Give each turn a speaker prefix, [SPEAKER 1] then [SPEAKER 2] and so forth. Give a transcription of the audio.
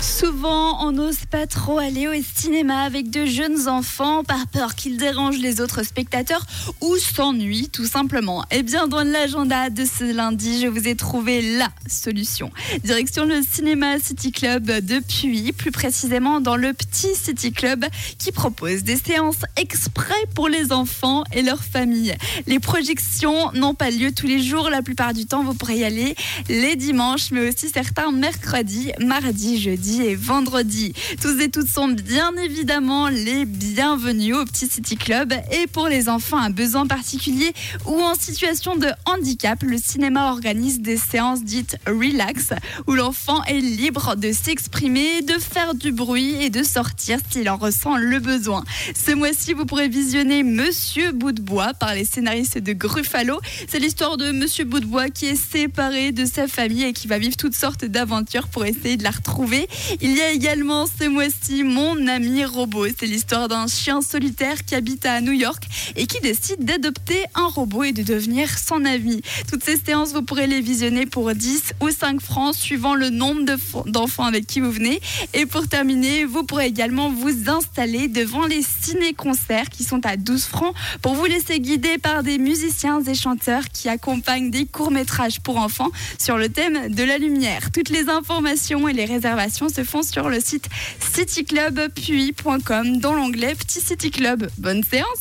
[SPEAKER 1] Souvent, on n'ose pas trop aller au cinéma avec de jeunes enfants par peur qu'ils dérangent les autres spectateurs ou s'ennuient tout simplement. Eh bien, dans l'agenda de ce lundi, je vous ai trouvé la solution. Direction le cinéma City Club de Puy, plus précisément dans le petit City Club qui propose des séances exprès pour les enfants et leurs familles. Les projections n'ont pas lieu tous les jours, la plupart du temps, vous pourrez y aller les dimanches, mais aussi certains mercredis, mardis, jeudi et vendredi. Tous et toutes sont bien évidemment les bienvenus au Petit City Club. Et pour les enfants à besoin particulier ou en situation de handicap, le cinéma organise des séances dites relax où l'enfant est libre de s'exprimer, de faire du bruit et de sortir s'il en ressent le besoin. Ce mois-ci, vous pourrez visionner Monsieur Bout de Bois par les scénaristes de Gruffalo. C'est l'histoire de Monsieur Bout de Bois qui est séparé de sa famille et qui va vivre toutes sortes d'aventures pour essayer de la retrouver. Il y a également ce mois-ci Mon ami robot. C'est l'histoire d'un chien solitaire qui habite à New York et qui décide d'adopter un robot et de devenir son ami. Toutes ces séances, vous pourrez les visionner pour 10 ou 5 francs suivant le nombre d'enfants avec qui vous venez. Et pour terminer, vous pourrez également vous installer devant les ciné-concerts qui sont à 12 francs pour vous laisser guider par des musiciens et chanteurs qui accompagnent des courts-métrages pour enfants sur le thème de la lumière. Toutes les informations et les réservations se font sur le site cityclubpuy.com dans l'onglet Petit City Club. Bonne séance